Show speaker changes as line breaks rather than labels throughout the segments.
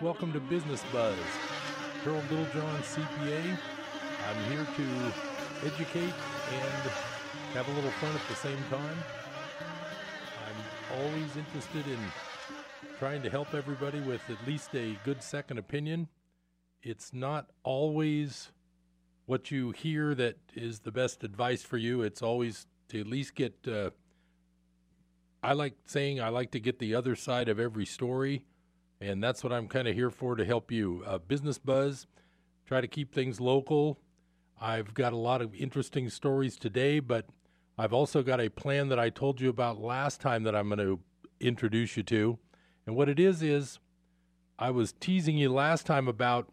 Welcome to Business Buzz. Harold Littlejohn, CPA. I'm here to educate and have a little fun at the same time. I'm always interested in trying to help everybody with at least a good second opinion. It's not always what you hear that is the best advice for you. It's always to at least get. Uh, I like saying I like to get the other side of every story, and that's what I'm kind of here for to help you. Uh, Business Buzz, try to keep things local. I've got a lot of interesting stories today, but I've also got a plan that I told you about last time that I'm going to introduce you to. And what it is, is I was teasing you last time about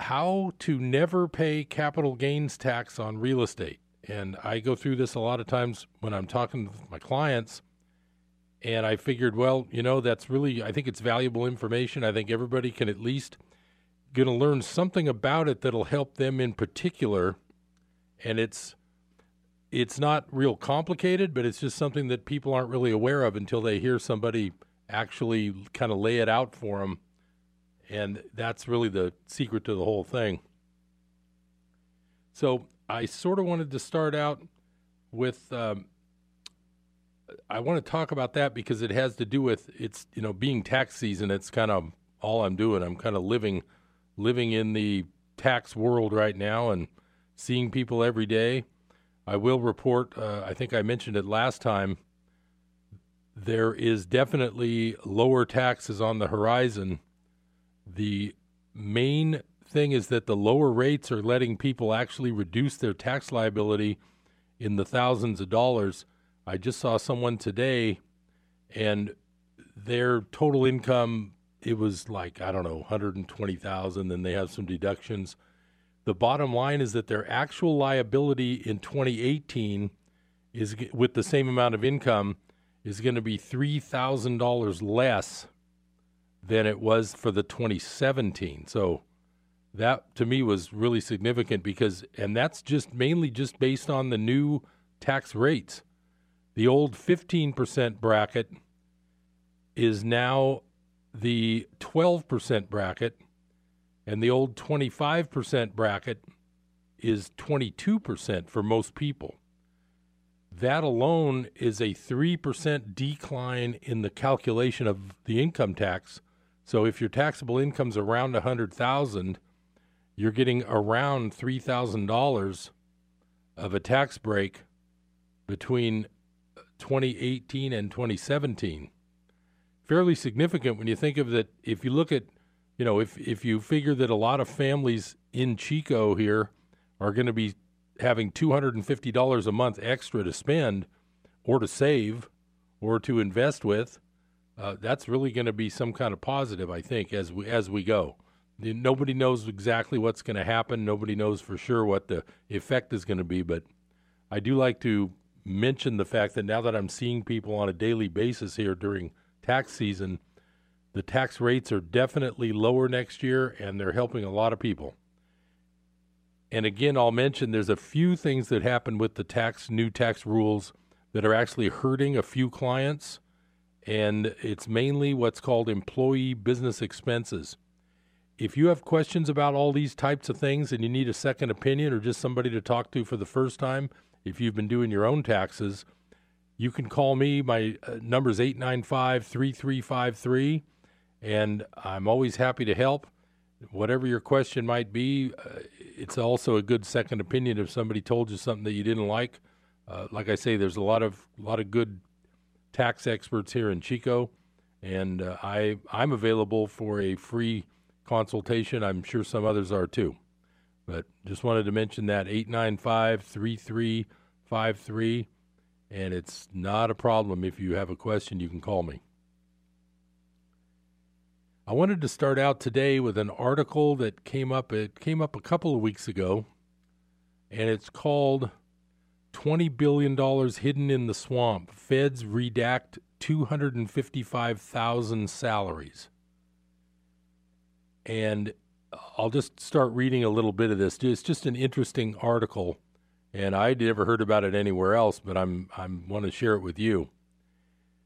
how to never pay capital gains tax on real estate. And I go through this a lot of times when I'm talking with my clients. And I figured, well, you know, that's really, I think it's valuable information. I think everybody can at least going to learn something about it that'll help them in particular. And it's, it's not real complicated, but it's just something that people aren't really aware of until they hear somebody actually kind of lay it out for them. And that's really the secret to the whole thing. So I sort of wanted to start out with. Um, I want to talk about that because it has to do with it's you know being tax season. It's kind of all I'm doing. I'm kind of living living in the tax world right now and seeing people every day. I will report. Uh, I think I mentioned it last time. There is definitely lower taxes on the horizon. The main thing is that the lower rates are letting people actually reduce their tax liability in the thousands of dollars. I just saw someone today and their total income it was like I don't know 120,000 then they have some deductions. The bottom line is that their actual liability in 2018 is with the same amount of income is going to be $3,000 less than it was for the 2017. So that to me was really significant because and that's just mainly just based on the new tax rates the old 15% bracket is now the 12% bracket and the old 25% bracket is 22% for most people. That alone is a 3% decline in the calculation of the income tax. So if your taxable income's around 100,000 you're getting around $3,000 of a tax break between 2018 and 2017. Fairly significant when you think of that. If you look at, you know, if, if you figure that a lot of families in Chico here are going to be having $250 a month extra to spend or to save or to invest with, uh, that's really going to be some kind of positive, I think, as we as we go. Nobody knows exactly what's going to happen. Nobody knows for sure what the effect is going to be. But I do like to mention the fact that now that I'm seeing people on a daily basis here during tax season, the tax rates are definitely lower next year and they're helping a lot of people. And again, I'll mention there's a few things that happen with the tax new tax rules that are actually hurting a few clients and it's mainly what's called employee business expenses if you have questions about all these types of things and you need a second opinion or just somebody to talk to for the first time, if you've been doing your own taxes, you can call me. My uh, number is 895 3353, and I'm always happy to help. Whatever your question might be, uh, it's also a good second opinion if somebody told you something that you didn't like. Uh, like I say, there's a lot of a lot of good tax experts here in Chico, and uh, I I'm available for a free consultation. I'm sure some others are too. But just wanted to mention that 895 3353. And it's not a problem. If you have a question, you can call me. I wanted to start out today with an article that came up. It came up a couple of weeks ago, and it's called $20 billion hidden in the swamp. Feds redact 255,000 salaries and I'll just start reading a little bit of this. It's just an interesting article, and I'd never heard about it anywhere else, but I'm I'm want to share it with you.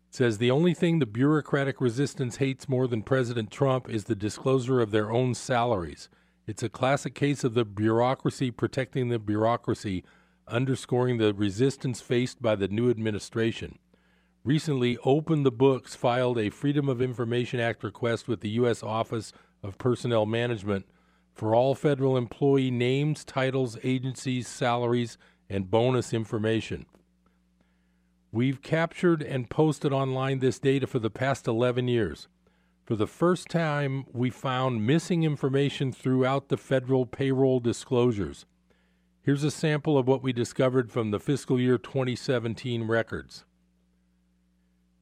It says the only thing the bureaucratic resistance hates more than President Trump is the disclosure of their own salaries. It's a classic case of the bureaucracy protecting the bureaucracy, underscoring the resistance faced by the new administration. Recently, Open the Books filed a Freedom of Information Act request with the U.S. Office of Personnel Management for all federal employee names, titles, agencies, salaries, and bonus information. We've captured and posted online this data for the past 11 years. For the first time, we found missing information throughout the federal payroll disclosures. Here's a sample of what we discovered from the fiscal year 2017 records.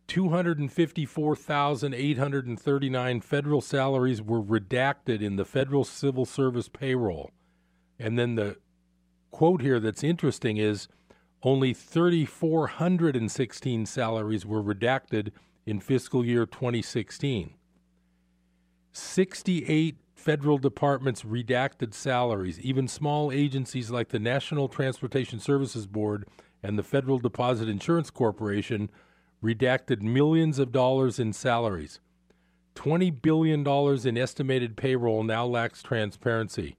254,839 federal salaries were redacted in the federal civil service payroll. And then the quote here that's interesting is only 3,416 salaries were redacted in fiscal year 2016. 68 federal departments redacted salaries. Even small agencies like the National Transportation Services Board and the Federal Deposit Insurance Corporation redacted millions of dollars in salaries. $20 billion in estimated payroll now lacks transparency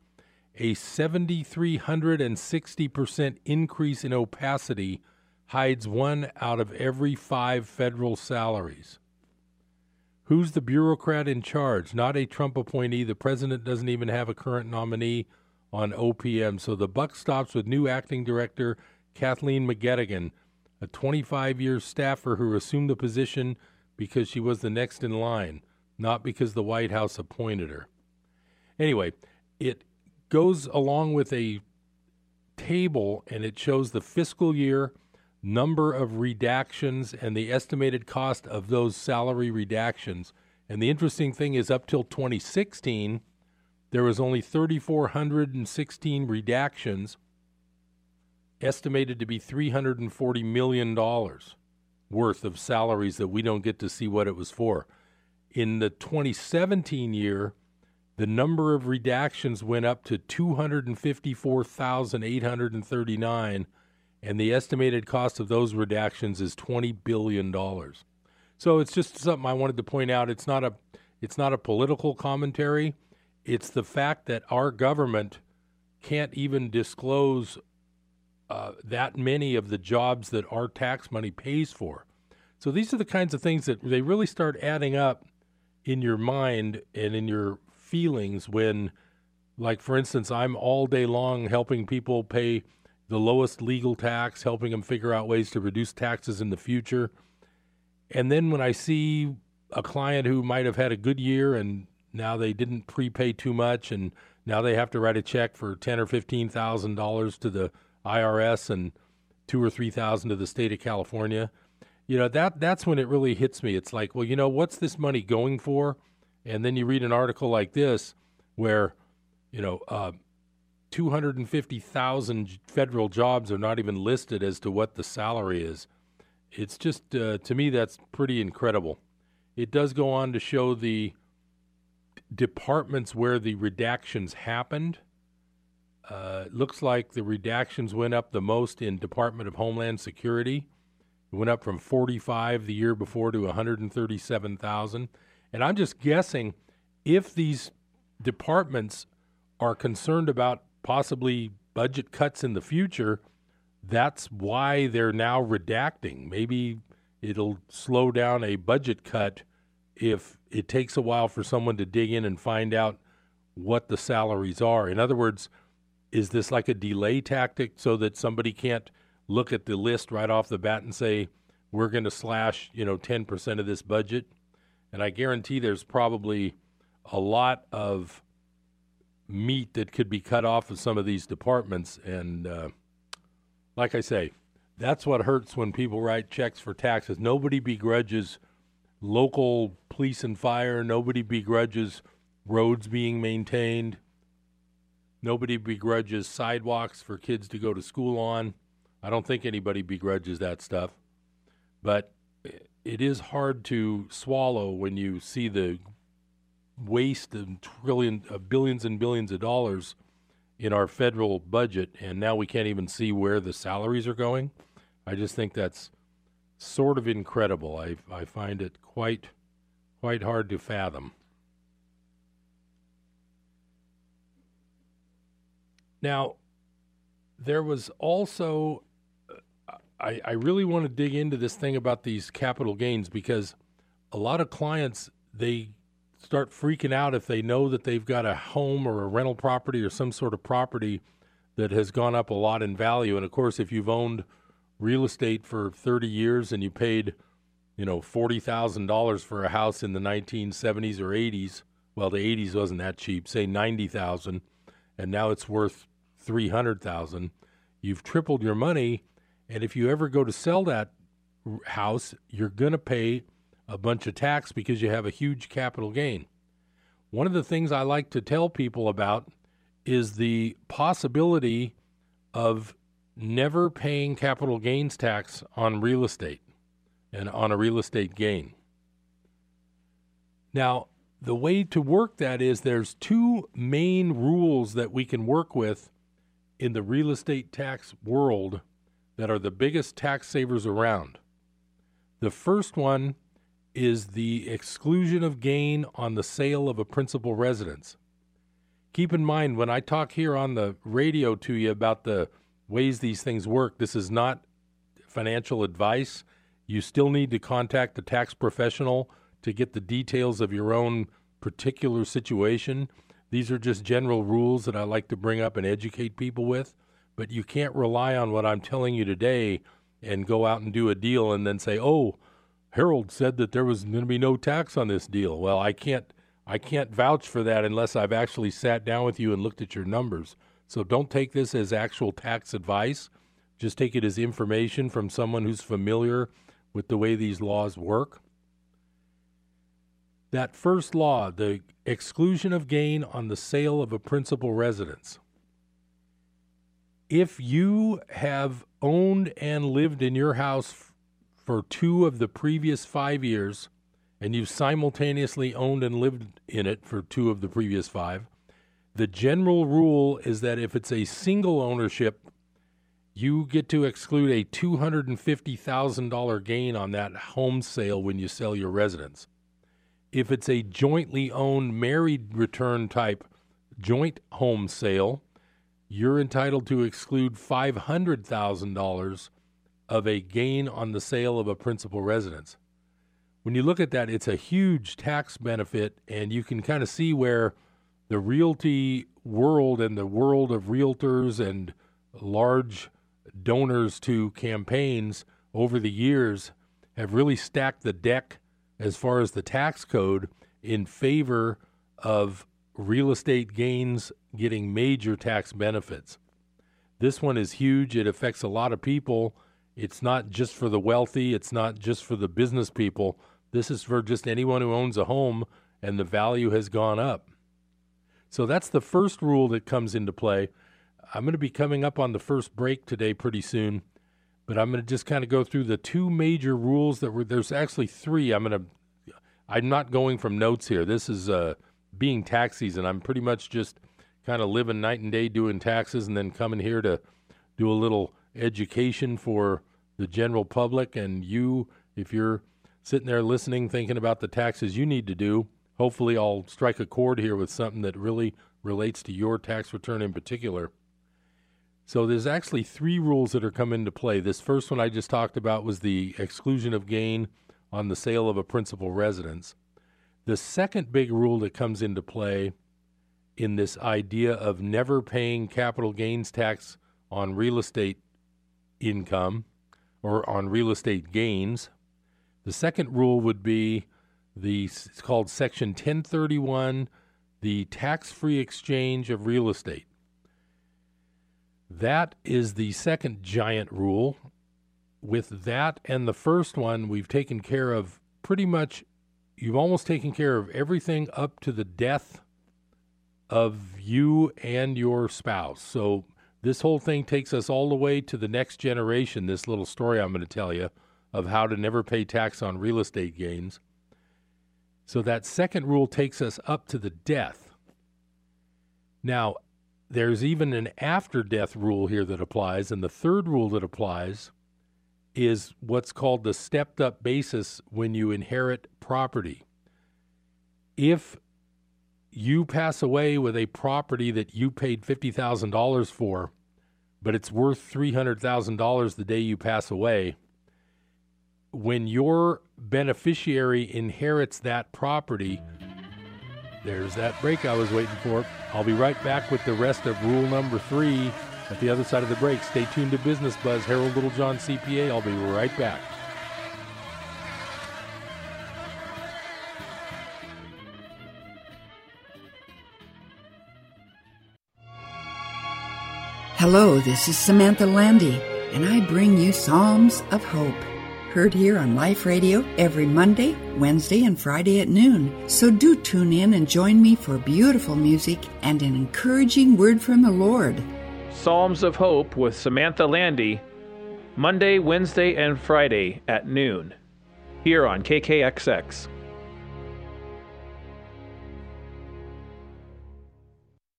a 7,360% increase in opacity hides one out of every five federal salaries. Who's the bureaucrat in charge? Not a Trump appointee. The president doesn't even have a current nominee on OPM. So the buck stops with new acting director Kathleen McGettigan, a 25 year staffer who assumed the position because she was the next in line, not because the White House appointed her. Anyway, it goes along with a table and it shows the fiscal year number of redactions and the estimated cost of those salary redactions. And the interesting thing is, up till 2016, there was only 3,416 redactions, estimated to be $340 million worth of salaries that we don't get to see what it was for. In the 2017 year, the number of redactions went up to 254,839 and the estimated cost of those redactions is 20 billion dollars. So it's just something I wanted to point out. It's not a it's not a political commentary. It's the fact that our government can't even disclose uh, that many of the jobs that our tax money pays for. So these are the kinds of things that they really start adding up in your mind and in your feelings when, like, for instance, I'm all day long helping people pay the lowest legal tax, helping them figure out ways to reduce taxes in the future. And then when I see a client who might have had a good year and now they didn't prepay too much and now they have to write a check for ten or fifteen thousand dollars to the IRS and two or three thousand to the state of California. You know that that's when it really hits me. It's like, well, you know, what's this money going for? And then you read an article like this where, you know, uh, 250,000 federal jobs are not even listed as to what the salary is. It's just, uh, to me, that's pretty incredible. It does go on to show the departments where the redactions happened. Uh, it looks like the redactions went up the most in Department of Homeland Security. It went up from 45 the year before to 137,000. And I'm just guessing if these departments are concerned about possibly budget cuts in the future, that's why they're now redacting. Maybe it'll slow down a budget cut if it takes a while for someone to dig in and find out what the salaries are. In other words, is this like a delay tactic so that somebody can't look at the list right off the bat and say, we're going to slash, you know, 10% of this budget? And I guarantee there's probably a lot of meat that could be cut off of some of these departments. And uh, like I say, that's what hurts when people write checks for taxes. Nobody begrudges local police and fire, nobody begrudges roads being maintained. Nobody begrudges sidewalks for kids to go to school on. I don't think anybody begrudges that stuff. But it is hard to swallow when you see the waste of trillion, of billions and billions of dollars in our federal budget, and now we can't even see where the salaries are going. I just think that's sort of incredible. I, I find it quite quite hard to fathom. Now, there was also, uh, I, I really want to dig into this thing about these capital gains because a lot of clients, they start freaking out if they know that they've got a home or a rental property or some sort of property that has gone up a lot in value. And of course, if you've owned real estate for 30 years and you paid, you know, $40,000 for a house in the 1970s or 80s, well, the 80s wasn't that cheap, say 90,000, and now it's worth 300,000. You've tripled your money, and if you ever go to sell that house, you're going to pay a bunch of tax because you have a huge capital gain. One of the things I like to tell people about is the possibility of never paying capital gains tax on real estate and on a real estate gain. Now, the way to work that is there's two main rules that we can work with in the real estate tax world that are the biggest tax savers around. The first one is the exclusion of gain on the sale of a principal residence. Keep in mind when I talk here on the radio to you about the ways these things work, this is not financial advice. You still need to contact a tax professional to get the details of your own particular situation. These are just general rules that I like to bring up and educate people with, but you can't rely on what I'm telling you today and go out and do a deal and then say, "Oh, Harold said that there was going to be no tax on this deal." Well, I can't I can't vouch for that unless I've actually sat down with you and looked at your numbers. So don't take this as actual tax advice. Just take it as information from someone who's familiar with the way these laws work. That first law, the exclusion of gain on the sale of a principal residence. If you have owned and lived in your house for two of the previous five years, and you've simultaneously owned and lived in it for two of the previous five, the general rule is that if it's a single ownership, you get to exclude a $250,000 gain on that home sale when you sell your residence. If it's a jointly owned married return type joint home sale, you're entitled to exclude $500,000 of a gain on the sale of a principal residence. When you look at that, it's a huge tax benefit, and you can kind of see where the realty world and the world of realtors and large donors to campaigns over the years have really stacked the deck as far as the tax code in favor of real estate gains getting major tax benefits. This one is huge. It affects a lot of people. It's not just for the wealthy, it's not just for the business people. This is for just anyone who owns a home and the value has gone up. So that's the first rule that comes into play. I'm going to be coming up on the first break today pretty soon. But I'm going to just kind of go through the two major rules that were. There's actually three. I'm going to. I'm not going from notes here. This is uh, being tax season. I'm pretty much just kind of living night and day doing taxes, and then coming here to do a little education for the general public and you. If you're sitting there listening, thinking about the taxes you need to do, hopefully I'll strike a chord here with something that really relates to your tax return in particular. So there's actually three rules that are come into play. This first one I just talked about was the exclusion of gain on the sale of a principal residence. The second big rule that comes into play in this idea of never paying capital gains tax on real estate income or on real estate gains. The second rule would be the it's called section 1031 the tax-free exchange of real estate. That is the second giant rule. With that and the first one, we've taken care of pretty much, you've almost taken care of everything up to the death of you and your spouse. So this whole thing takes us all the way to the next generation. This little story I'm going to tell you of how to never pay tax on real estate gains. So that second rule takes us up to the death. Now, there's even an after death rule here that applies, and the third rule that applies is what's called the stepped up basis when you inherit property. If you pass away with a property that you paid $50,000 for, but it's worth $300,000 the day you pass away, when your beneficiary inherits that property, there's that break I was waiting for. I'll be right back with the rest of rule number three at the other side of the break. Stay tuned to Business Buzz. Harold Littlejohn, CPA. I'll be right back.
Hello, this is Samantha Landy, and I bring you Psalms of Hope. Heard here on Life Radio every Monday, Wednesday, and Friday at noon. So do tune in and join me for beautiful music and an encouraging word from the Lord.
Psalms of Hope with Samantha Landy, Monday, Wednesday, and Friday at noon, here on KKXX.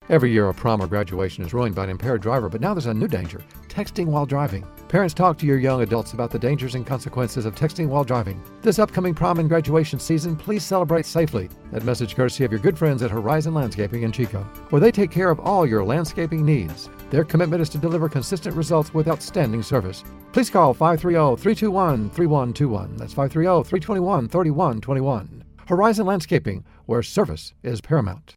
Every year, a prom or graduation is ruined by an impaired driver, but now there's a new danger texting while driving. Parents, talk to your young adults about the dangers and consequences of texting while driving. This upcoming prom and graduation season, please celebrate safely. That message courtesy of your good friends at Horizon Landscaping in Chico, where they take care of all your landscaping needs. Their commitment is to deliver consistent results with outstanding service. Please call 530 321 3121. That's 530 321 3121. Horizon Landscaping, where service is paramount.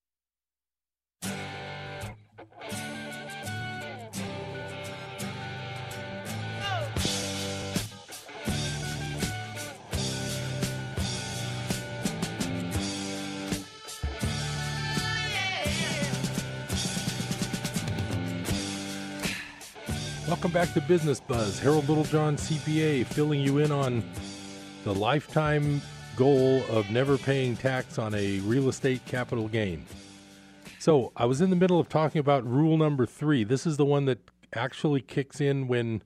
Welcome back to Business Buzz. Harold Littlejohn, CPA, filling you in on the lifetime goal of never paying tax on a real estate capital gain. So, I was in the middle of talking about rule number three. This is the one that actually kicks in when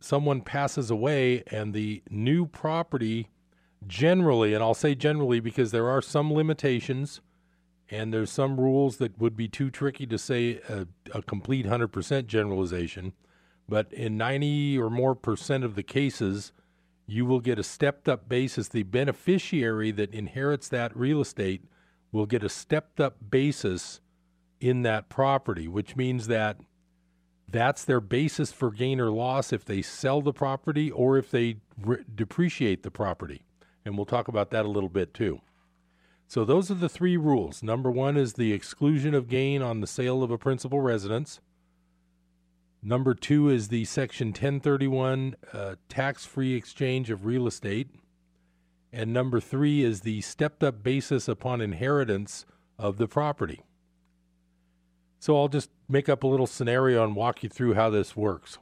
someone passes away and the new property generally, and I'll say generally because there are some limitations and there's some rules that would be too tricky to say a, a complete 100% generalization. But in 90 or more percent of the cases, you will get a stepped up basis. The beneficiary that inherits that real estate will get a stepped up basis in that property, which means that that's their basis for gain or loss if they sell the property or if they re- depreciate the property. And we'll talk about that a little bit too. So, those are the three rules. Number one is the exclusion of gain on the sale of a principal residence. Number two is the Section 1031 uh, tax free exchange of real estate. And number three is the stepped up basis upon inheritance of the property. So I'll just make up a little scenario and walk you through how this works.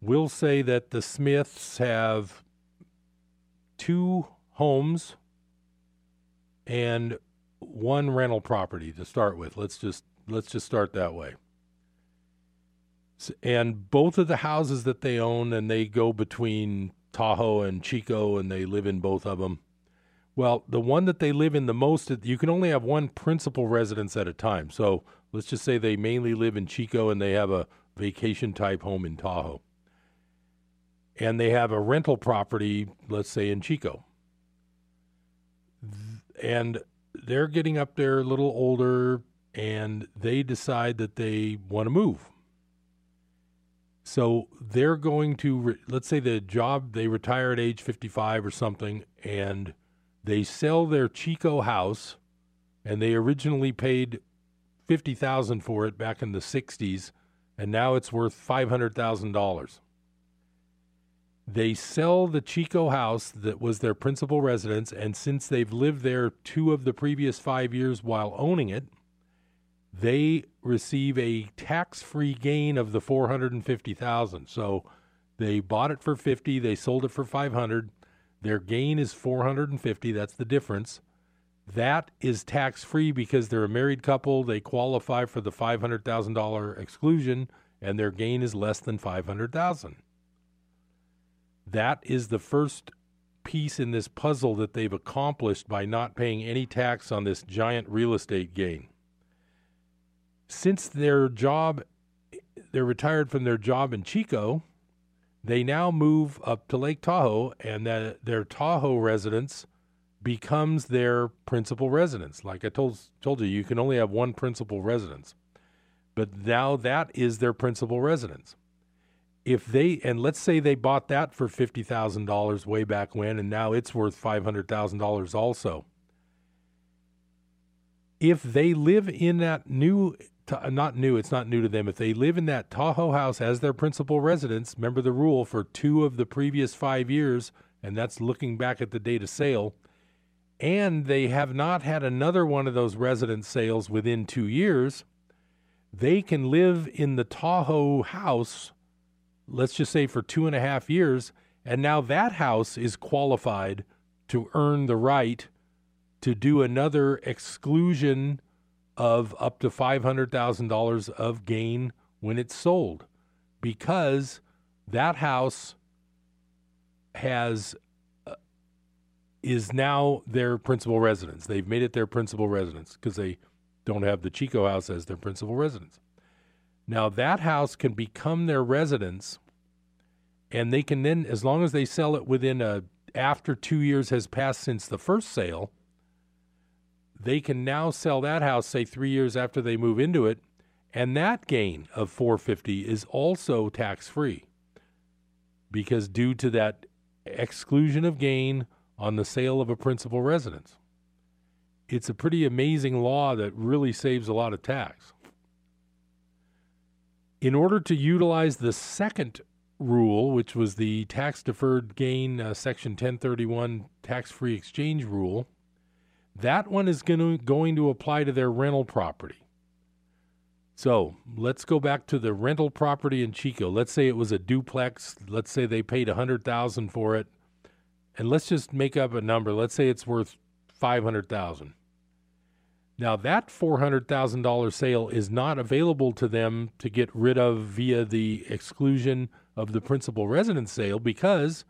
We'll say that the Smiths have two homes and one rental property to start with. Let's just let's just start that way. And both of the houses that they own and they go between Tahoe and Chico and they live in both of them. Well, the one that they live in the most, you can only have one principal residence at a time. So let's just say they mainly live in Chico and they have a vacation type home in Tahoe. And they have a rental property, let's say in Chico. And they're getting up there a little older and they decide that they want to move. So they're going to, re- let's say the job, they retire at age 55 or something, and they sell their Chico house, and they originally paid 50000 for it back in the 60s, and now it's worth $500,000. They sell the Chico house that was their principal residence, and since they've lived there two of the previous five years while owning it, they receive a tax-free gain of the 450,000. So They bought it for 50, they sold it for 500. Their gain is 450, that's the difference. That is tax free because they're a married couple, they qualify for the $500,000 exclusion and their gain is less than 500,000. That is the first piece in this puzzle that they've accomplished by not paying any tax on this giant real estate gain. Since their job, they're retired from their job in Chico, they now move up to Lake Tahoe, and that their Tahoe residence becomes their principal residence. Like I told told you, you can only have one principal residence, but now that is their principal residence if they and let's say they bought that for fifty thousand dollars way back when, and now it's worth five hundred thousand dollars also. If they live in that new, not new, it's not new to them. If they live in that Tahoe house as their principal residence, remember the rule for two of the previous five years, and that's looking back at the date of sale, and they have not had another one of those residence sales within two years, they can live in the Tahoe house let's just say for two and a half years, and now that house is qualified to earn the right to do another exclusion of up to $500,000 of gain when it's sold because that house has uh, is now their principal residence. They've made it their principal residence because they don't have the Chico house as their principal residence. Now that house can become their residence, and they can then, as long as they sell it within a after two years has passed since the first sale, they can now sell that house, say three years after they move into it, and that gain of 450 is also tax free because due to that exclusion of gain on the sale of a principal residence. It's a pretty amazing law that really saves a lot of tax. In order to utilize the second rule, which was the tax deferred gain uh, section 1031 tax free exchange rule, that one is gonna, going to apply to their rental property. So let's go back to the rental property in Chico. Let's say it was a duplex. Let's say they paid a hundred thousand for it, and let's just make up a number. Let's say it's worth five hundred thousand. Now, that $400,000 sale is not available to them to get rid of via the exclusion of the principal residence sale because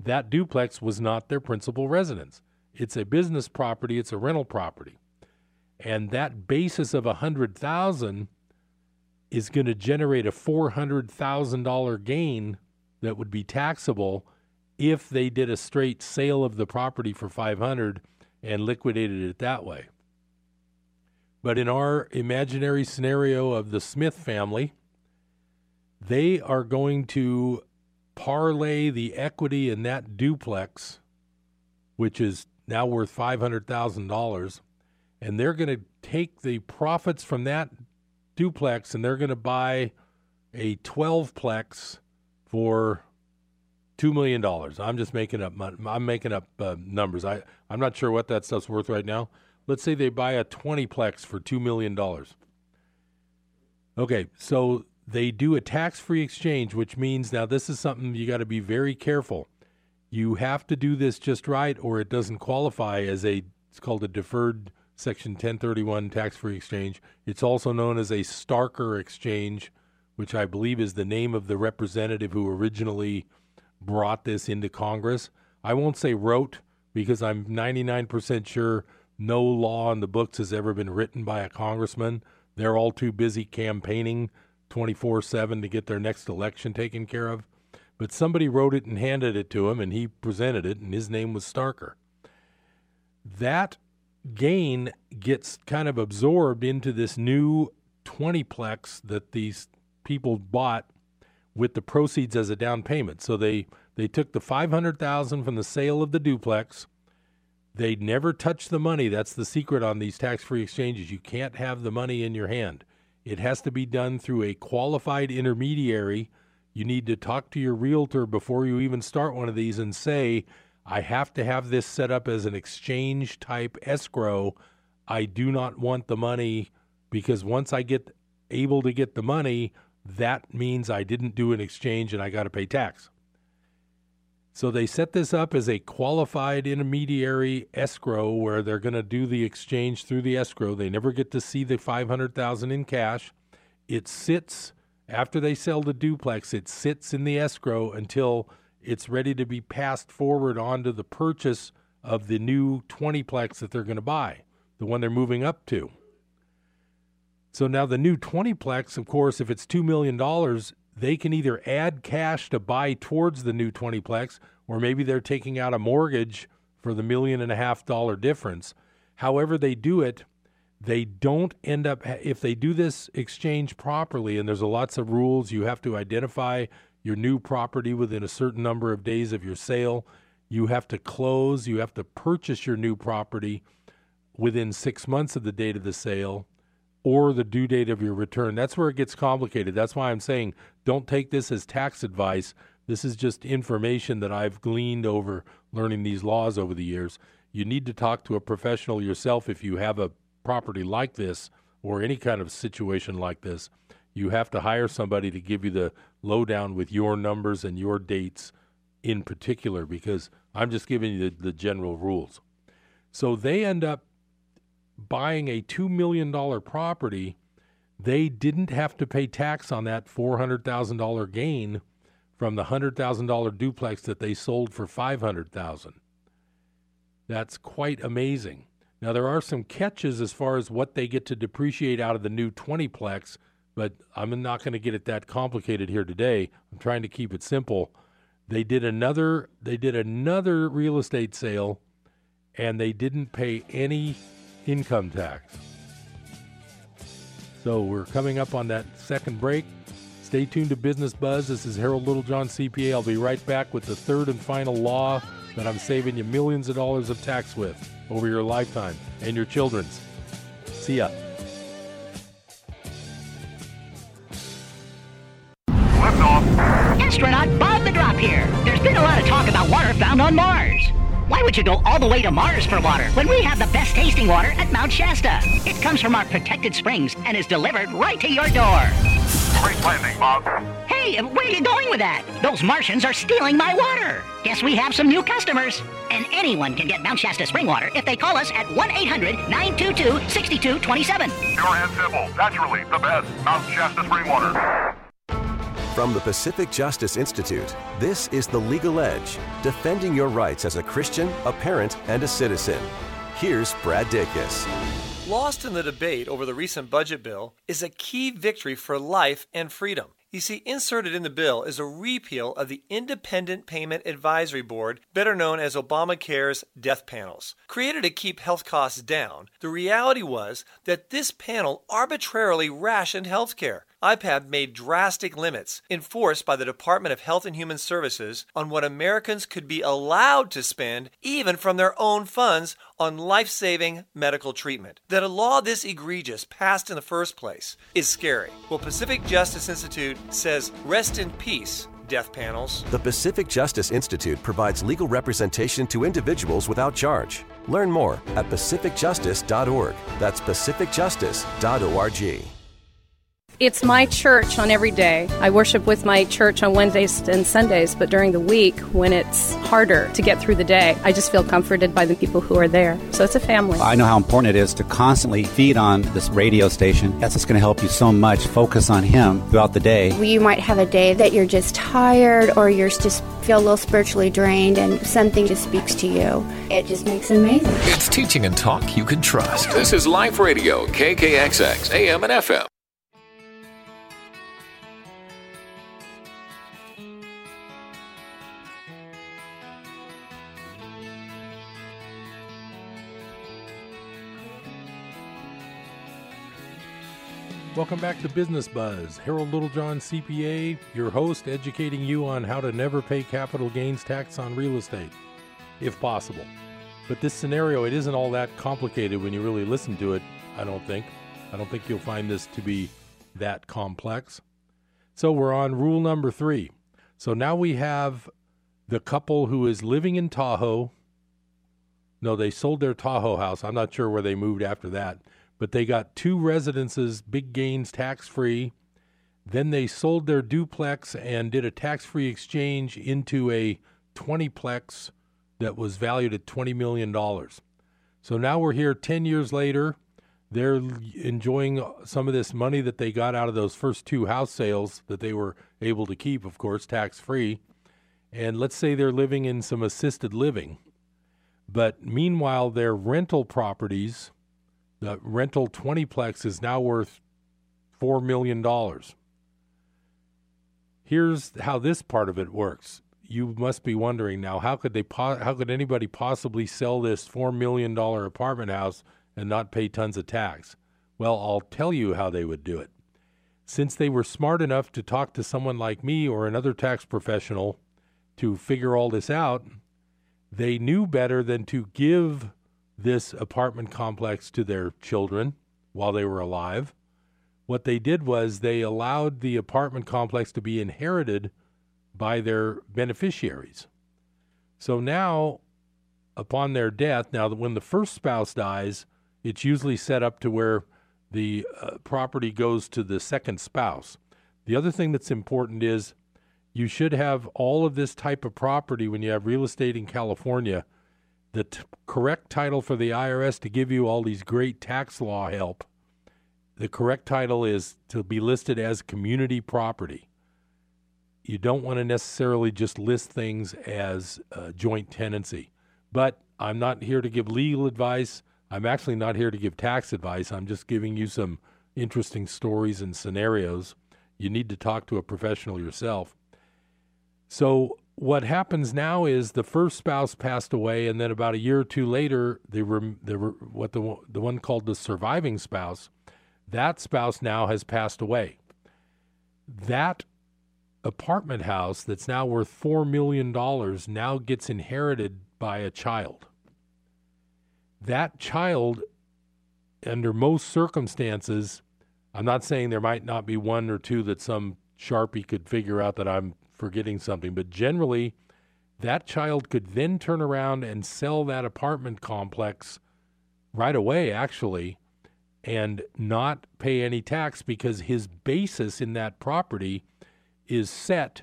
that duplex was not their principal residence. It's a business property, it's a rental property. And that basis of 100,000 is going to generate a $400,000 gain that would be taxable if they did a straight sale of the property for 500 and liquidated it that way. But in our imaginary scenario of the Smith family, they are going to parlay the equity in that duplex, which is now worth $500,000, and they're going to take the profits from that duplex and they're going to buy a 12 plex for $2 million. I'm just making up I'm making up uh, numbers. I I'm not sure what that stuff's worth right now. Let's say they buy a 20plex for $2 million. Okay, so they do a tax free exchange, which means now this is something you got to be very careful. You have to do this just right, or it doesn't qualify as a, it's called a deferred Section 1031 tax free exchange. It's also known as a Starker exchange, which I believe is the name of the representative who originally brought this into Congress. I won't say wrote because I'm 99% sure no law in the books has ever been written by a congressman. They're all too busy campaigning 24 7 to get their next election taken care of. But somebody wrote it and handed it to him, and he presented it, and his name was Starker. That gain gets kind of absorbed into this new 20plex that these people bought with the proceeds as a down payment. So they, they took the 500,000 from the sale of the duplex they never touch the money. That's the secret on these tax free exchanges. You can't have the money in your hand. It has to be done through a qualified intermediary. You need to talk to your realtor before you even start one of these and say, I have to have this set up as an exchange type escrow. I do not want the money because once I get able to get the money, that means I didn't do an exchange and I got to pay tax. So they set this up as a qualified intermediary escrow where they're going to do the exchange through the escrow. They never get to see the 500,000 in cash. It sits after they sell the duplex, it sits in the escrow until it's ready to be passed forward onto the purchase of the new 20plex that they're going to buy, the one they're moving up to. So now the new 20plex, of course, if it's $2 million, they can either add cash to buy towards the new 20plex, or maybe they're taking out a mortgage for the million and a half dollar difference. However, they do it, they don't end up, if they do this exchange properly, and there's a lots of rules, you have to identify your new property within a certain number of days of your sale. You have to close, you have to purchase your new property within six months of the date of the sale or the due date of your return. That's where it gets complicated. That's why I'm saying don't take this as tax advice. This is just information that I've gleaned over learning these laws over the years. You need to talk to a professional yourself if you have a property like this or any kind of situation like this. You have to hire somebody to give you the lowdown with your numbers and your dates in particular because I'm just giving you the, the general rules. So they end up buying a $2 million property, they didn't have to pay tax on that $400,000 gain from the $100,000 duplex that they sold for 500,000. That's quite amazing. Now there are some catches as far as what they get to depreciate out of the new 20plex, but I'm not going to get it that complicated here today. I'm trying to keep it simple. They did another they did another real estate sale and they didn't pay any income tax. So we're coming up on that second break. Stay tuned to Business Buzz. This is Harold Littlejohn, CPA. I'll be right back with the third and final law that I'm saving you millions of dollars of tax with over your lifetime and your children's. See ya.
Astronaut Bob the Drop here. There's been a lot of talk about water found on Mars. Why would you go all the way to Mars for water when we have the best tasting water at Mount Shasta? It comes from our protected springs and is delivered right to your door.
Great landing, Bob.
Hey, where are you going with that? Those Martians are stealing my water. Guess we have some new customers. And anyone can get Mount Shasta spring water if they call us at 1 800 922 6227.
Pure and simple, naturally the best Mount Shasta spring water.
From the Pacific Justice Institute, this is The Legal Edge, defending your rights as a Christian, a parent, and a citizen. Here's Brad Dacus.
Lost in the debate over the recent budget bill is a key victory for life and freedom. You see, inserted in the bill is a repeal of the Independent Payment Advisory Board, better known as Obamacare's death panels. Created to keep health costs down, the reality was that this panel arbitrarily rationed health care. IPAB made drastic limits enforced by the Department of Health and Human Services on what Americans could be allowed to spend, even from their own funds, on life saving medical treatment. That a law this egregious passed in the first place is scary. Well, Pacific Justice Institute says rest in peace. Death panels.
The Pacific Justice Institute provides legal representation to individuals without charge. Learn more at pacificjustice.org. That's pacificjustice.org.
It's my church on every day. I worship with my church on Wednesdays and Sundays, but during the week, when it's harder to get through the day, I just feel comforted by the people who are there. So it's a family.
I know how important it is to constantly feed on this radio station. That's just going to help you so much focus on Him throughout the day.
You might have a day that you're just tired or you're just feel a little spiritually drained and something just speaks to you. It just makes it amazing.
It's teaching and talk you can trust. This is Life Radio, KKXX, AM and FM.
Welcome back to Business Buzz. Harold Littlejohn, CPA, your host, educating you on how to never pay capital gains tax on real estate, if possible. But this scenario, it isn't all that complicated when you really listen to it, I don't think. I don't think you'll find this to be that complex. So we're on rule number three. So now we have the couple who is living in Tahoe. No, they sold their Tahoe house. I'm not sure where they moved after that but they got two residences, big gains tax free. Then they sold their duplex and did a tax free exchange into a 20plex that was valued at $20 million. So now we're here 10 years later. They're enjoying some of this money that they got out of those first two house sales that they were able to keep, of course, tax free. And let's say they're living in some assisted living. But meanwhile, their rental properties, the rental 20plex is now worth $4 million. Here's how this part of it works. You must be wondering now how could they po- how could anybody possibly sell this 4 million dollar apartment house and not pay tons of tax? Well, I'll tell you how they would do it. Since they were smart enough to talk to someone like me or another tax professional to figure all this out, they knew better than to give this apartment complex to their children while they were alive. What they did was they allowed the apartment complex to be inherited by their beneficiaries. So now, upon their death, now when the first spouse dies, it's usually set up to where the uh, property goes to the second spouse. The other thing that's important is you should have all of this type of property when you have real estate in California, the t- correct title for the IRS to give you all these great tax law help. The correct title is to be listed as community property you don't want to necessarily just list things as uh, joint tenancy. But I'm not here to give legal advice. I'm actually not here to give tax advice. I'm just giving you some interesting stories and scenarios. You need to talk to a professional yourself. So, what happens now is the first spouse passed away, and then about a year or two later, the, the what the the one called the surviving spouse, that spouse now has passed away. That apartment house that's now worth $4 million now gets inherited by a child. That child, under most circumstances, I'm not saying there might not be one or two that some Sharpie could figure out that I'm forgetting something, but generally, that child could then turn around and sell that apartment complex right away, actually, and not pay any tax because his basis in that property is set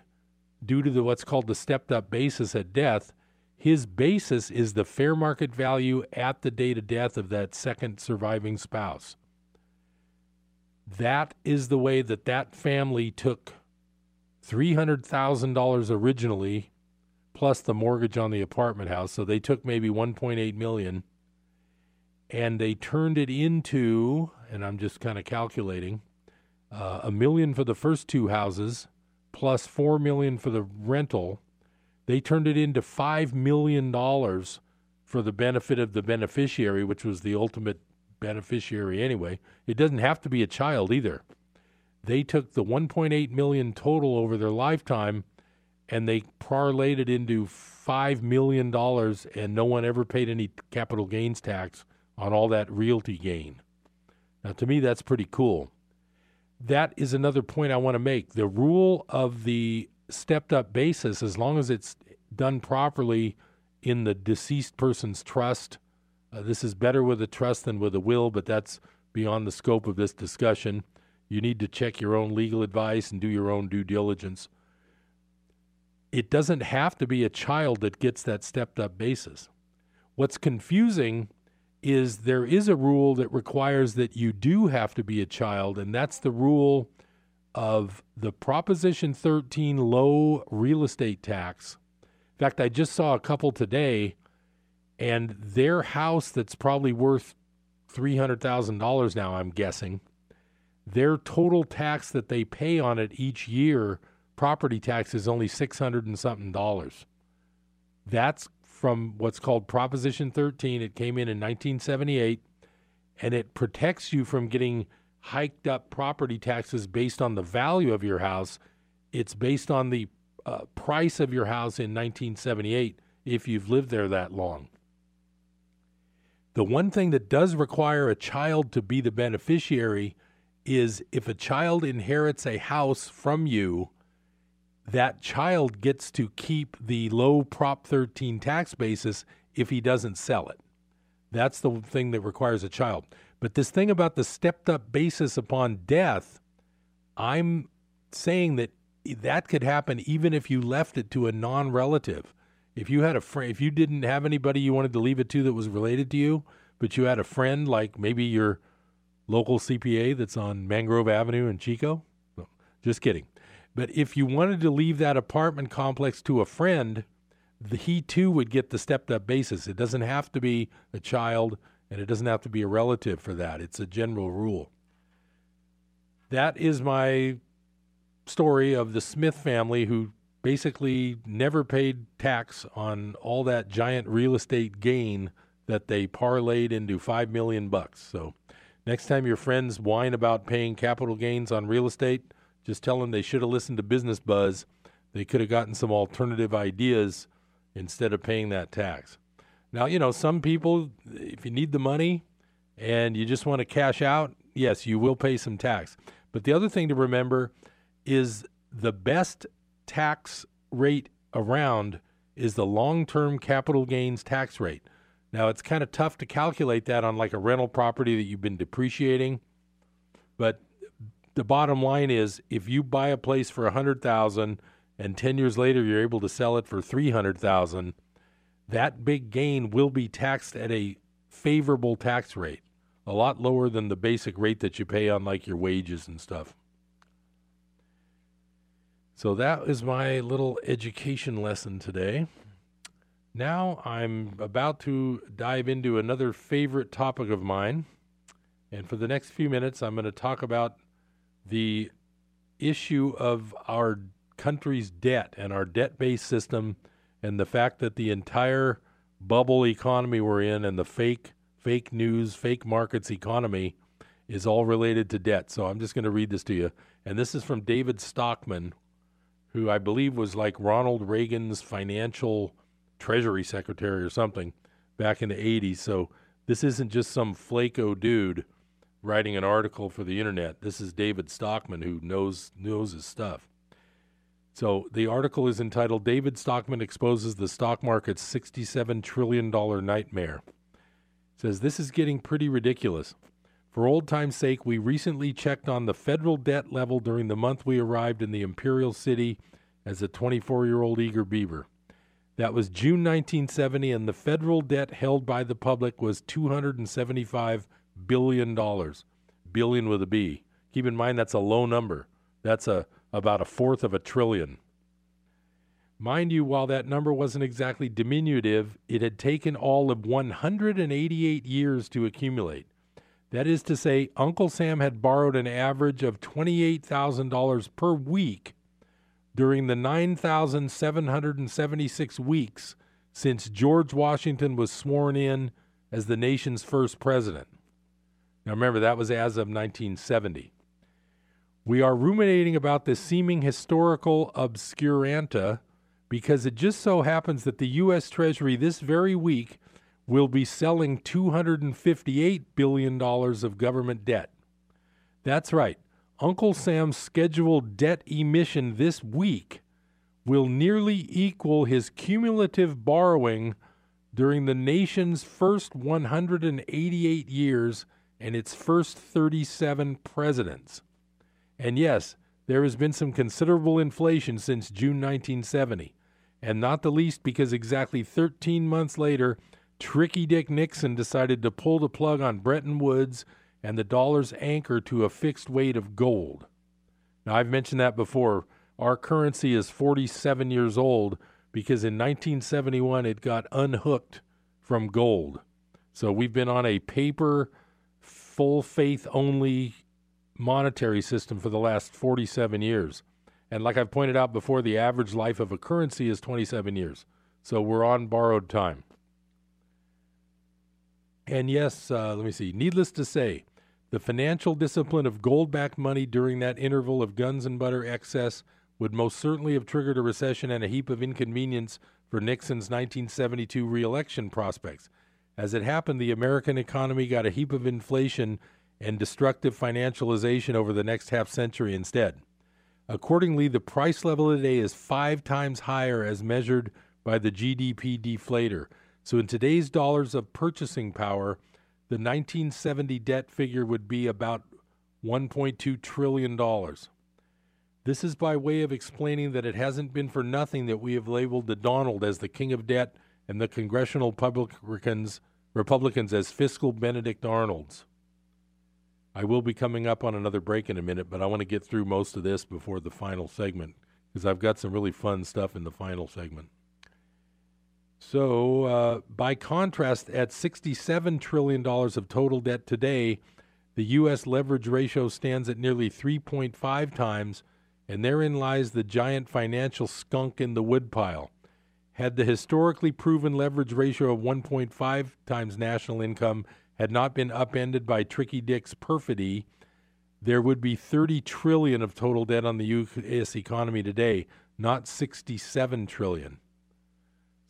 due to the what's called the stepped up basis at death. His basis is the fair market value at the date of death of that second surviving spouse. That is the way that that family took $300,000 originally plus the mortgage on the apartment house. So they took maybe 1.8 million and they turned it into and I'm just kind of calculating uh, a million for the first two houses plus four million for the rental. They turned it into five million dollars for the benefit of the beneficiary, which was the ultimate beneficiary anyway. It doesn't have to be a child either. They took the 1.8 million total over their lifetime and they parlayed it into 5 million dollars and no one ever paid any capital gains tax on all that realty gain. Now to me that's pretty cool that is another point I want to make. The rule of the stepped up basis, as long as it's done properly in the deceased person's trust, uh, this is better with a trust than with a will, but that's beyond the scope of this discussion. You need to check your own legal advice and do your own due diligence. It doesn't have to be a child that gets that stepped up basis. What's confusing is there is a rule that requires that you do have to be a child, and that's the rule of the Proposition 13 low real estate tax. In fact, I just saw a couple today, and their house that's probably worth $300,000 now, I'm guessing, their total tax that they pay on it each year, property tax, is only 600 and something dollars. That's from what's called Proposition 13. It came in in 1978, and it protects you from getting hiked up property taxes based on the value of your house. It's based on the uh, price of your house in 1978 if you've lived there that long. The one thing that does require a child to be the beneficiary is if a child inherits a house from you that child gets to keep the low Prop 13 tax basis if he doesn't sell it. That's the thing that requires a child. But this thing about the stepped up basis upon death, I'm saying that that could happen even if you left it to a non-relative. If you had a friend, if you didn't have anybody you wanted to leave it to that was related to you, but you had a friend like maybe your local CPA that's on Mangrove Avenue in Chico, no, just kidding. But if you wanted to leave that apartment complex to a friend, the, he too would get the stepped up basis. It doesn't have to be a child and it doesn't have to be a relative for that. It's a general rule. That is my story of the Smith family who basically never paid tax on all that giant real estate gain that they parlayed into 5 million bucks. So next time your friends whine about paying capital gains on real estate, just tell them they should have listened to Business Buzz. They could have gotten some alternative ideas instead of paying that tax. Now, you know, some people if you need the money and you just want to cash out, yes, you will pay some tax. But the other thing to remember is the best tax rate around is the long-term capital gains tax rate. Now it's kind of tough to calculate that on like a rental property that you've been depreciating, but the bottom line is if you buy a place for a hundred thousand and ten years later you're able to sell it for three hundred thousand, that big gain will be taxed at a favorable tax rate, a lot lower than the basic rate that you pay on like your wages and stuff. So that is my little education lesson today. Now I'm about to dive into another favorite topic of mine. And for the next few minutes, I'm going to talk about the issue of our country's debt and our debt based system and the fact that the entire bubble economy we're in and the fake fake news, fake markets economy is all related to debt. So I'm just going to read this to you. And this is from David Stockman, who I believe was like Ronald Reagan's financial treasury secretary or something back in the 80s. So this isn't just some flaco dude writing an article for the internet. This is David Stockman who knows knows his stuff. So the article is entitled David Stockman exposes the stock market's 67 trillion dollar nightmare. It says this is getting pretty ridiculous. For old time's sake, we recently checked on the federal debt level during the month we arrived in the Imperial City as a 24 year old eager beaver. That was June 1970, and the federal debt held by the public was $275 billion. Billion with a B. Keep in mind that's a low number. That's a, about a fourth of a trillion. Mind you, while that number wasn't exactly diminutive, it had taken all of 188 years to accumulate. That is to say, Uncle Sam had borrowed an average of $28,000 per week during the 9,776 weeks since George Washington was sworn in as the nation's first president. Now remember, that was as of 1970. We are ruminating about this seeming historical obscuranta because it just so happens that the U.S. Treasury this very week will be selling $258 billion of government debt. That's right. Uncle Sam's scheduled debt emission this week will nearly equal his cumulative borrowing during the nation's first 188 years and its first 37 presidents. And yes, there has been some considerable inflation since June 1970, and not the least because exactly 13 months later, Tricky Dick Nixon decided to pull the plug on Bretton Woods and the dollar's anchor to a fixed weight of gold. Now, I've mentioned that before. Our currency is 47 years old because in 1971 it got unhooked from gold. So we've been on a paper, full faith only monetary system for the last 47 years. And like I've pointed out before, the average life of a currency is 27 years. So we're on borrowed time. And yes, uh, let me see. Needless to say, the financial discipline of gold backed money during that interval of guns and butter excess would most certainly have triggered a recession and a heap of inconvenience for Nixon's 1972 reelection prospects. As it happened, the American economy got a heap of inflation and destructive financialization over the next half century instead. Accordingly, the price level today is five times higher as measured by the GDP deflator, so, in today's dollars of purchasing power, the 1970 debt figure would be about $1.2 trillion. This is by way of explaining that it hasn't been for nothing that we have labeled the Donald as the king of debt and the congressional Republicans, Republicans as fiscal Benedict Arnolds. I will be coming up on another break in a minute, but I want to get through most of this before the final segment because I've got some really fun stuff in the final segment. So, uh, by contrast, at $67 trillion of total debt today, the U.S. leverage ratio stands at nearly 3.5 times, and therein lies the giant financial skunk in the woodpile. Had the historically proven leverage ratio of 1.5 times national income had not been upended by Tricky Dick's perfidy, there would be 30 trillion of total debt on the U.S. economy today, not 67 trillion.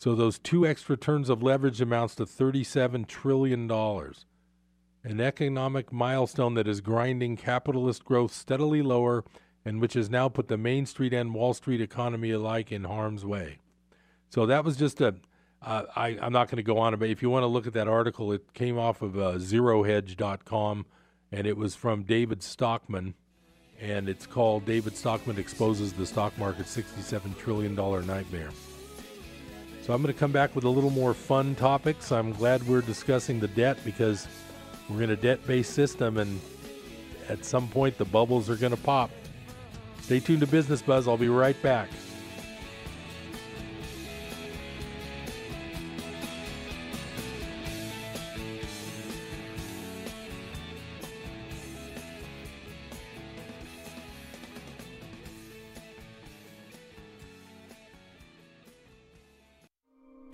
So those two extra turns of leverage amounts to 37 trillion dollars. An economic milestone that is grinding capitalist growth steadily lower and which has now put the Main Street and Wall Street economy alike in harm's way. So that was just a. Uh, I, I'm not going to go on about. If you want to look at that article, it came off of uh, ZeroHedge.com, and it was from David Stockman, and it's called "David Stockman exposes the stock market 67 trillion dollar nightmare." So I'm going to come back with a little more fun topics. I'm glad we're discussing the debt because we're in a debt-based system, and at some point the bubbles are going to pop. Stay tuned to Business Buzz. I'll be right back.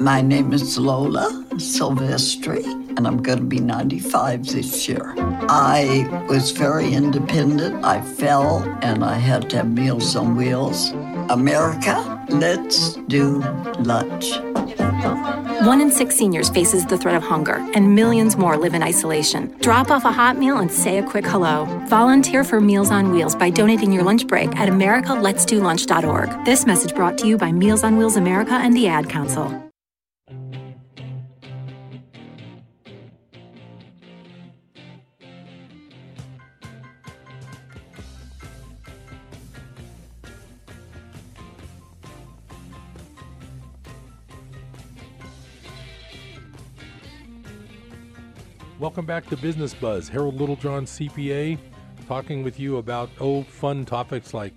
My name is Lola Silvestri, and I'm going to be 95 this year. I was very independent. I fell, and I had to have Meals on Wheels. America, let's do lunch.
One in six seniors faces the threat of hunger, and millions more live in isolation. Drop off a hot meal and say a quick hello. Volunteer for Meals on Wheels by donating your lunch break at americaletsdolunch.org. This message brought to you by Meals on Wheels America and the Ad Council.
Welcome back to Business Buzz. Harold Littlejohn, CPA, talking with you about oh, fun topics like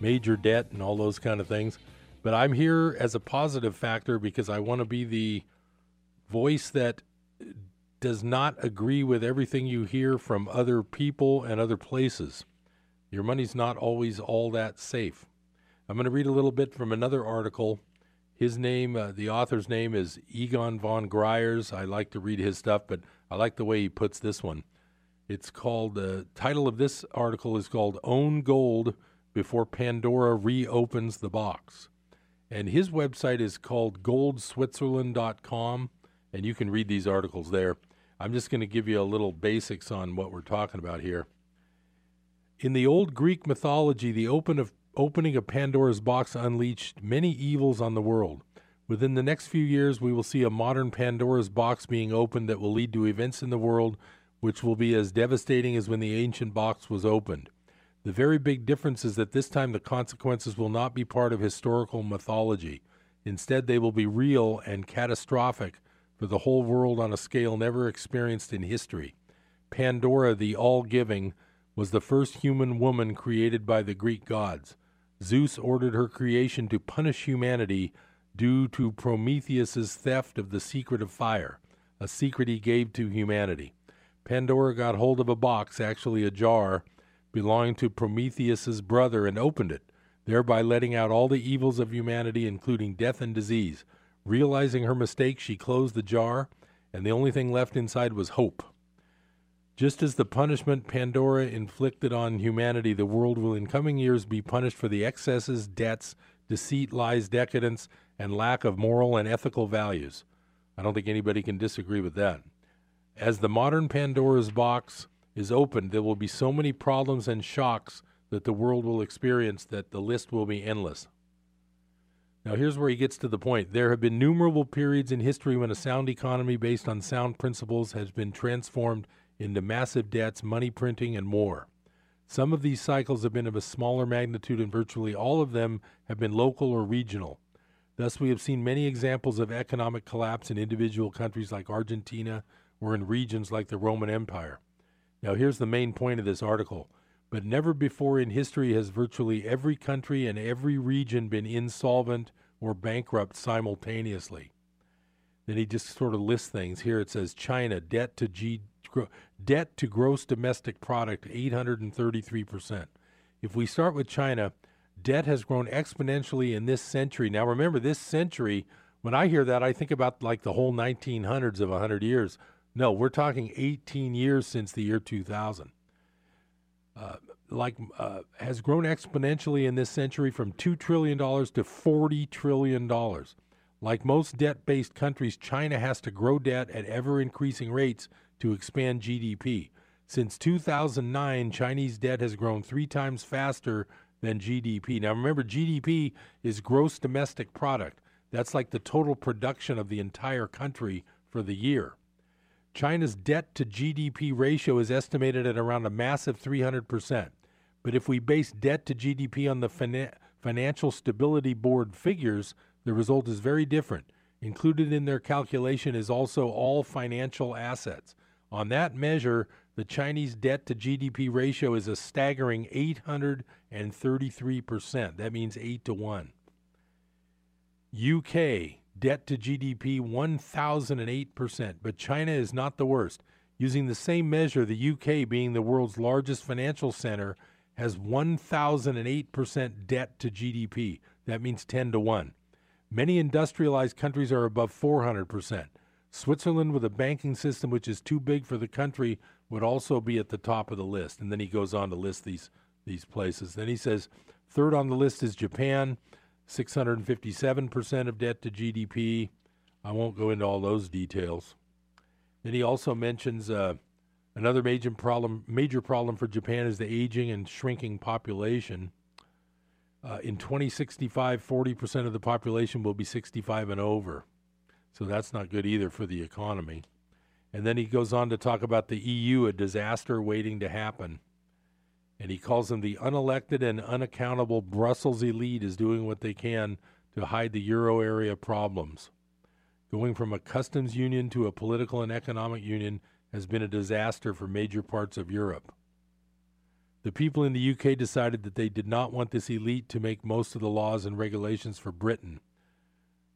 major debt and all those kind of things. But I'm here as a positive factor because I want to be the voice that does not agree with everything you hear from other people and other places. Your money's not always all that safe. I'm going to read a little bit from another article. His name, uh, the author's name is Egon von Greyerz. I like to read his stuff, but I like the way he puts this one. It's called, the title of this article is called Own Gold Before Pandora Reopens the Box. And his website is called goldswitzerland.com, and you can read these articles there. I'm just going to give you a little basics on what we're talking about here. In the old Greek mythology, the open of, opening of Pandora's box unleashed many evils on the world. Within the next few years, we will see a modern Pandora's box being opened that will lead to events in the world which will be as devastating as when the ancient box was opened. The very big difference is that this time the consequences will not be part of historical mythology. Instead, they will be real and catastrophic for the whole world on a scale never experienced in history. Pandora, the all giving, was the first human woman created by the Greek gods. Zeus ordered her creation to punish humanity due to Prometheus's theft of the secret of fire, a secret he gave to humanity. Pandora got hold of a box, actually a jar, belonging to Prometheus's brother and opened it, thereby letting out all the evils of humanity including death and disease. Realizing her mistake, she closed the jar, and the only thing left inside was hope. Just as the punishment Pandora inflicted on humanity, the world will in coming years be punished for the excesses, debts, deceit, lies, decadence, and lack of moral and ethical values. I don't think anybody can disagree with that. As the modern Pandora's box is opened, there will be so many problems and shocks that the world will experience that the list will be endless. Now, here's where he gets to the point. There have been numerable periods in history when a sound economy based on sound principles has been transformed into massive debts, money printing, and more. Some of these cycles have been of a smaller magnitude, and virtually all of them have been local or regional. Thus, we have seen many examples of economic collapse in individual countries like Argentina or in regions like the Roman Empire. Now, here's the main point of this article. But never before in history has virtually every country and every region been insolvent or bankrupt simultaneously. Then he just sort of lists things. Here it says China debt to G, debt to gross domestic product 833%. If we start with China, debt has grown exponentially in this century. Now remember this century, when I hear that I think about like the whole 1900s of 100 years. No, we're talking 18 years since the year 2000. Uh, like uh, has grown exponentially in this century from $2 trillion to $40 trillion. Like most debt based countries, China has to grow debt at ever increasing rates to expand GDP. Since 2009, Chinese debt has grown three times faster than GDP. Now, remember, GDP is gross domestic product. That's like the total production of the entire country for the year. China's debt to GDP ratio is estimated at around a massive 300%. But if we base debt to GDP on the Fina- Financial Stability Board figures, the result is very different. Included in their calculation is also all financial assets. On that measure, the Chinese debt to GDP ratio is a staggering 833%. That means 8 to 1. UK debt to GDP 1008%, but China is not the worst. Using the same measure, the UK being the world's largest financial center has 1008% debt to GDP. That means 10 to 1. Many industrialized countries are above 400%. Switzerland, with a banking system which is too big for the country, would also be at the top of the list. And then he goes on to list these these places. Then he says third on the list is Japan, 657% of debt to GDP. I won't go into all those details. Then he also mentions uh, another major problem. Major problem for Japan is the aging and shrinking population. Uh, in 2065, 40% of the population will be 65 and over. So that's not good either for the economy. And then he goes on to talk about the EU, a disaster waiting to happen. And he calls them the unelected and unaccountable Brussels elite is doing what they can to hide the euro area problems. Going from a customs union to a political and economic union has been a disaster for major parts of Europe. The people in the UK decided that they did not want this elite to make most of the laws and regulations for Britain.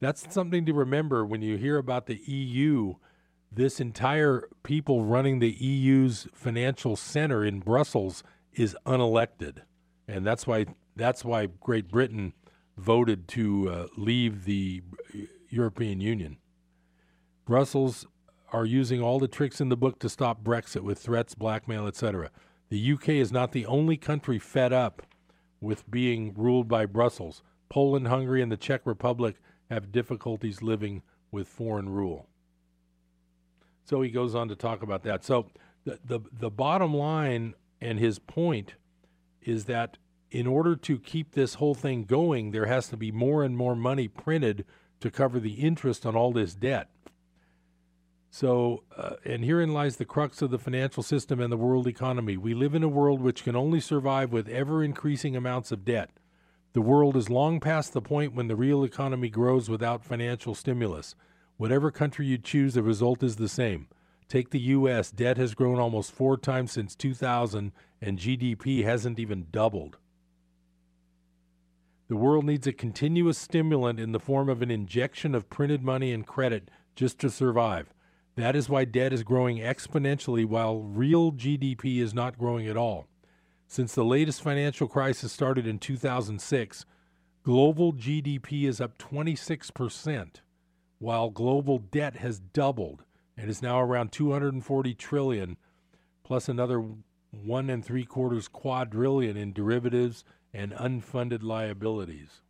That's something to remember when you hear about the EU. This entire people running the EU's financial center in Brussels is unelected, and that's why that's why Great Britain voted to uh, leave the European Union. Brussels are using all the tricks in the book to stop Brexit with threats, blackmail, etc. The UK is not the only country fed up with being ruled by Brussels. Poland, Hungary, and the Czech Republic have difficulties living with foreign rule. So he goes on to talk about that. So the, the, the bottom line and his point is that in order to keep this whole thing going, there has to be more and more money printed to cover the interest on all this debt. So, uh, and herein lies the crux of the financial system and the world economy. We live in a world which can only survive with ever increasing amounts of debt. The world is long past the point when the real economy grows without financial stimulus. Whatever country you choose, the result is the same. Take the U.S., debt has grown almost four times since 2000, and GDP hasn't even doubled. The world needs a continuous stimulant in the form of an injection of printed money and credit just to survive. That is why debt is growing exponentially while real GDP is not growing at all. Since the latest financial crisis started in 2006, global GDP is up 26%, while global debt has doubled and is now around 240 trillion plus another one and three quarters quadrillion in derivatives and unfunded liabilities.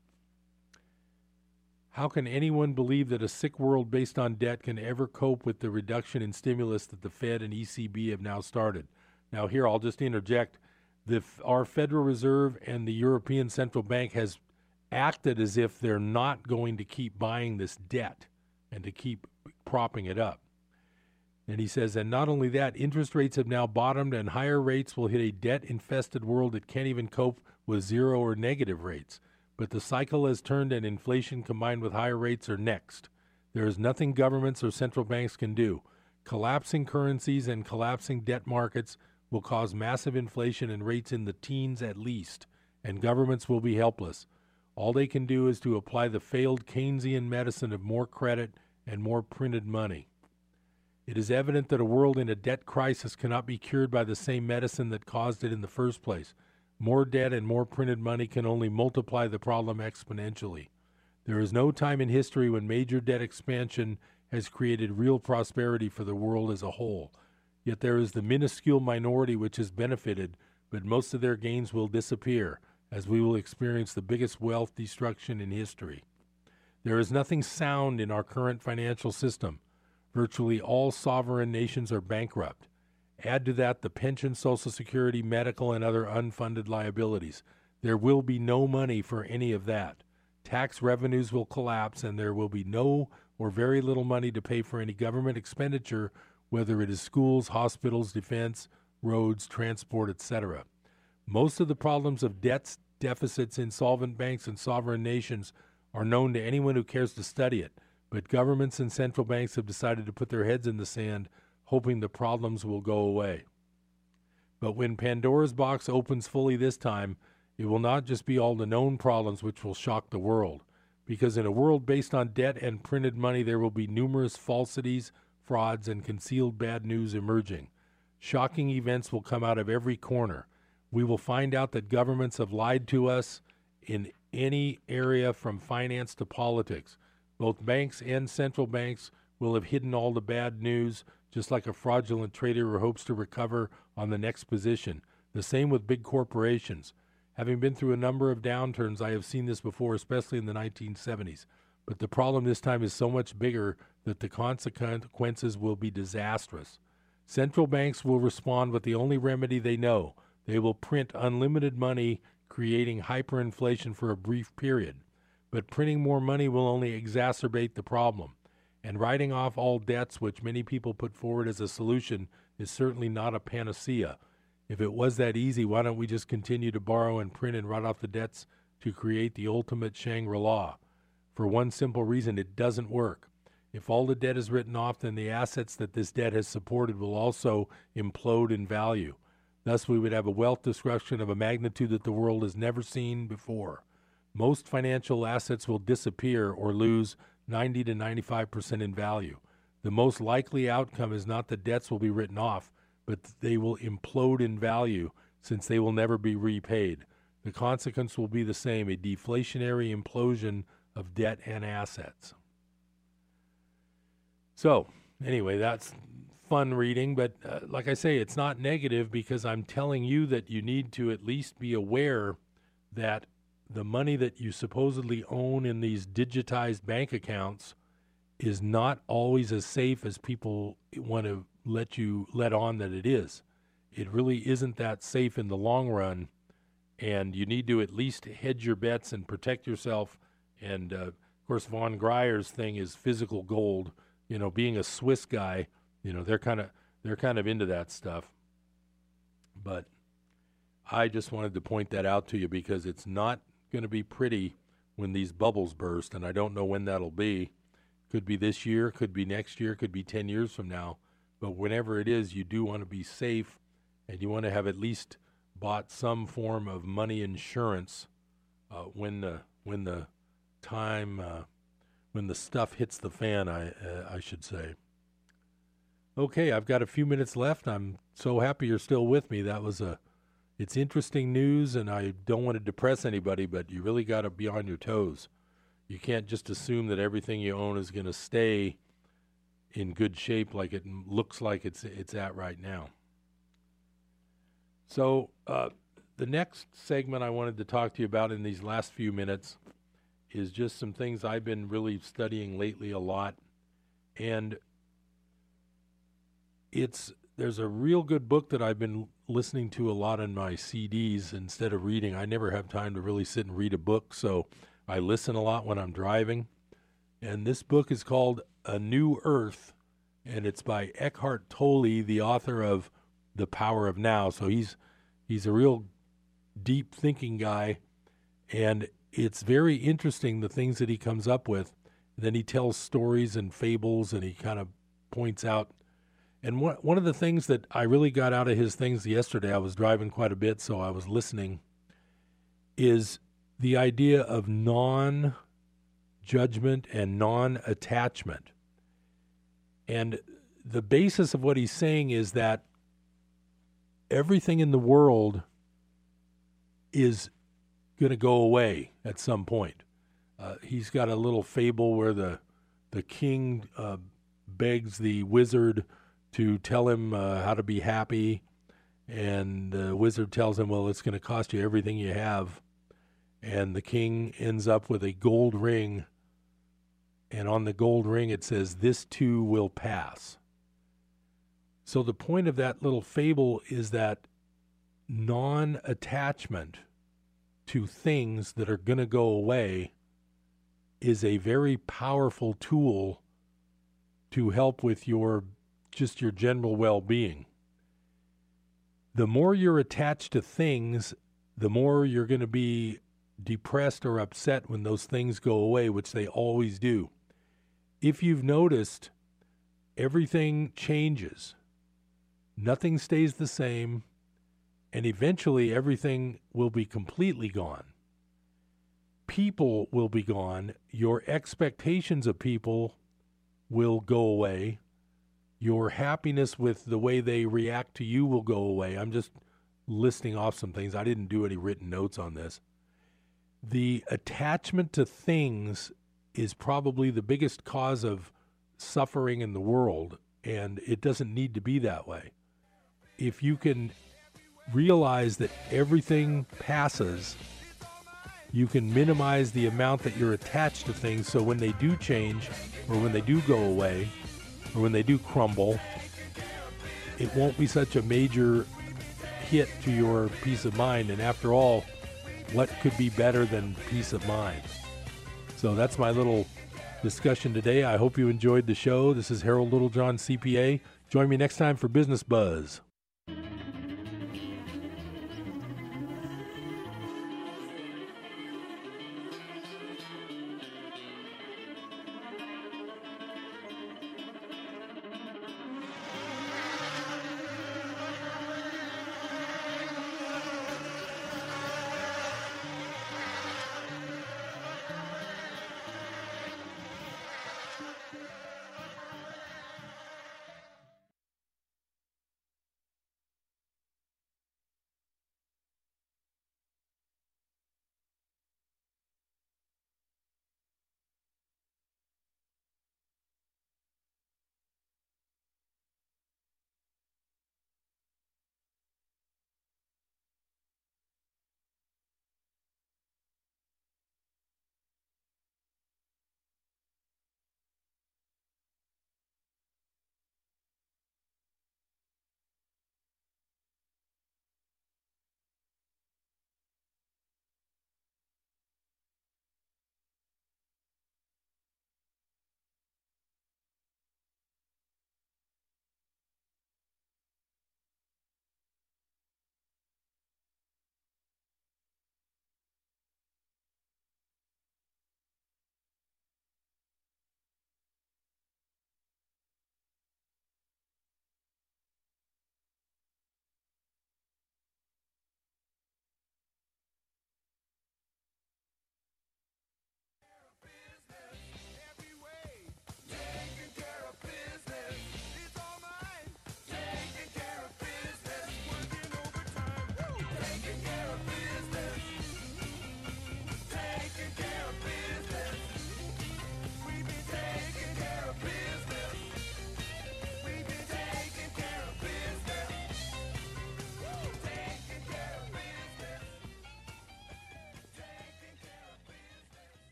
How can anyone believe that a sick world based on debt can ever cope with the reduction in stimulus that the Fed and ECB have now started? Now, here I'll just interject: the, our Federal Reserve and the European Central Bank has acted as if they're not going to keep buying this debt and to keep propping it up. And he says, and not only that, interest rates have now bottomed, and higher rates will hit a debt infested world that can't even cope with zero or negative rates. But the cycle has turned, and inflation combined with higher rates are next. There is nothing governments or central banks can do. Collapsing currencies and collapsing debt markets will cause massive inflation and rates in the teens at least, and governments will be helpless. All they can do is to apply the failed Keynesian medicine of more credit and more printed money. It is evident that a world in a debt crisis cannot be cured by the same medicine that caused it in the first place. More debt and more printed money can only multiply the problem exponentially. There is no time in history when major debt expansion has created real prosperity for the world as a whole. Yet there is the minuscule minority which has benefited, but most of their gains will disappear, as we will experience the biggest wealth destruction in history. There is nothing sound in our current financial system. Virtually all sovereign nations are bankrupt. Add to that the pension, Social Security, medical, and other unfunded liabilities. There will be no money for any of that. Tax revenues will collapse, and there will be no or very little money to pay for any government expenditure, whether it is schools, hospitals, defense, roads, transport, etc. Most of the problems of debts, deficits, insolvent banks, and sovereign nations are known to anyone who cares to study it. But governments and central banks have decided to put their heads in the sand, hoping the problems will go away. But when Pandora's box opens fully this time, it will not just be all the known problems which will shock the world. Because in a world based on debt and printed money, there will be numerous falsities, frauds, and concealed bad news emerging. Shocking events will come out of every corner. We will find out that governments have lied to us in any area from finance to politics. Both banks and central banks will have hidden all the bad news, just like a fraudulent trader who hopes to recover on the next position. The same with big corporations. Having been through a number of downturns, I have seen this before, especially in the 1970s. But the problem this time is so much bigger that the consequences will be disastrous. Central banks will respond with the only remedy they know they will print unlimited money, creating hyperinflation for a brief period. But printing more money will only exacerbate the problem. And writing off all debts, which many people put forward as a solution, is certainly not a panacea. If it was that easy, why don't we just continue to borrow and print and write off the debts to create the ultimate Shangri La? For one simple reason, it doesn't work. If all the debt is written off, then the assets that this debt has supported will also implode in value. Thus, we would have a wealth destruction of a magnitude that the world has never seen before most financial assets will disappear or lose 90 to 95% in value. The most likely outcome is not that debts will be written off, but they will implode in value since they will never be repaid. The consequence will be the same a deflationary implosion of debt and assets. So, anyway, that's fun reading, but uh, like I say, it's not negative because I'm telling you that you need to at least be aware that the money that you supposedly own in these digitized bank accounts is not always as safe as people want to let you let on that it is. It really isn't that safe in the long run, and you need to at least hedge your bets and protect yourself. And uh, of course, von Greyerz thing is physical gold. You know, being a Swiss guy, you know, they're kind of they're kind of into that stuff. But I just wanted to point that out to you because it's not going to be pretty when these bubbles burst, and I don't know when that'll be. Could be this year, could be next year, could be 10 years from now. But whenever it is, you do want to be safe and you want to have at least bought some form of money insurance uh, when, the, when the time uh, when the stuff hits the fan. I uh, I should say. Okay, I've got a few minutes left. I'm so happy you're still with me. That was a it's interesting news, and I don't want to depress anybody, but you really got to be on your toes. You can't just assume that everything you own is going to stay in good shape like it looks like it's it's at right now. So uh, the next segment I wanted to talk to you about in these last few minutes is just some things I've been really studying lately a lot, and it's there's a real good book that I've been listening to a lot on my CDs instead of reading. I never have time to really sit and read a book, so I listen a lot when I'm driving. And this book is called A New Earth, and it's by Eckhart Tolle, the author of The Power of Now. So he's he's a real deep thinking guy, and it's very interesting the things that he comes up with. Then he tells stories and fables, and he kind of points out and one one of the things that I really got out of his things yesterday, I was driving quite a bit, so I was listening, is the idea of non judgment and non attachment. And the basis of what he's saying is that everything in the world is going to go away at some point. Uh, he's got a little fable where the the king uh, begs the wizard to tell him uh, how to be happy. And the wizard tells him, Well, it's going to cost you everything you have. And the king ends up with a gold ring. And on the gold ring, it says, This too will pass. So the point of that little fable is that non attachment to things that are going to go away is a very powerful tool to help with your just your general well being. The more you're attached to things, the more you're going to be depressed or upset when those things go away, which they always do. If you've noticed, everything changes, nothing stays the same, and eventually everything will be completely gone. People will be gone, your expectations of people will go away your happiness with the way they react to you will go away. I'm just listing off some things. I didn't do any written notes on this. The attachment to things is probably the biggest cause of suffering in the world, and it doesn't need to be that way. If you can realize that everything passes, you can minimize the amount that you're attached to things so when they do change or when they do go away, or when they do crumble, it won't be such a major hit to your peace of mind. And after all, what could be better than peace of mind? So that's my little discussion today. I hope you enjoyed the show. This is Harold Littlejohn, CPA. Join me next time for Business Buzz.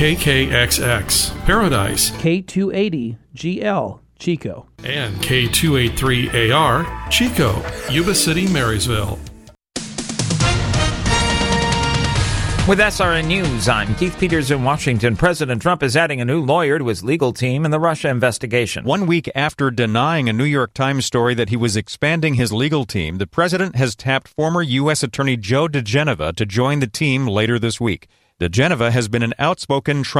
KKXX, Paradise,
K280 GL, Chico.
and K283AR, Chico, Yuba City, Marysville.
With SRN News, I'm Keith Peters in Washington. President Trump is adding a new lawyer to his legal team in the Russia investigation.
One week after denying a New York Times story that he was expanding his legal team, the president has tapped former U.S. Attorney Joe diGenova to join the team later this week. diGenova has been an outspoken Trump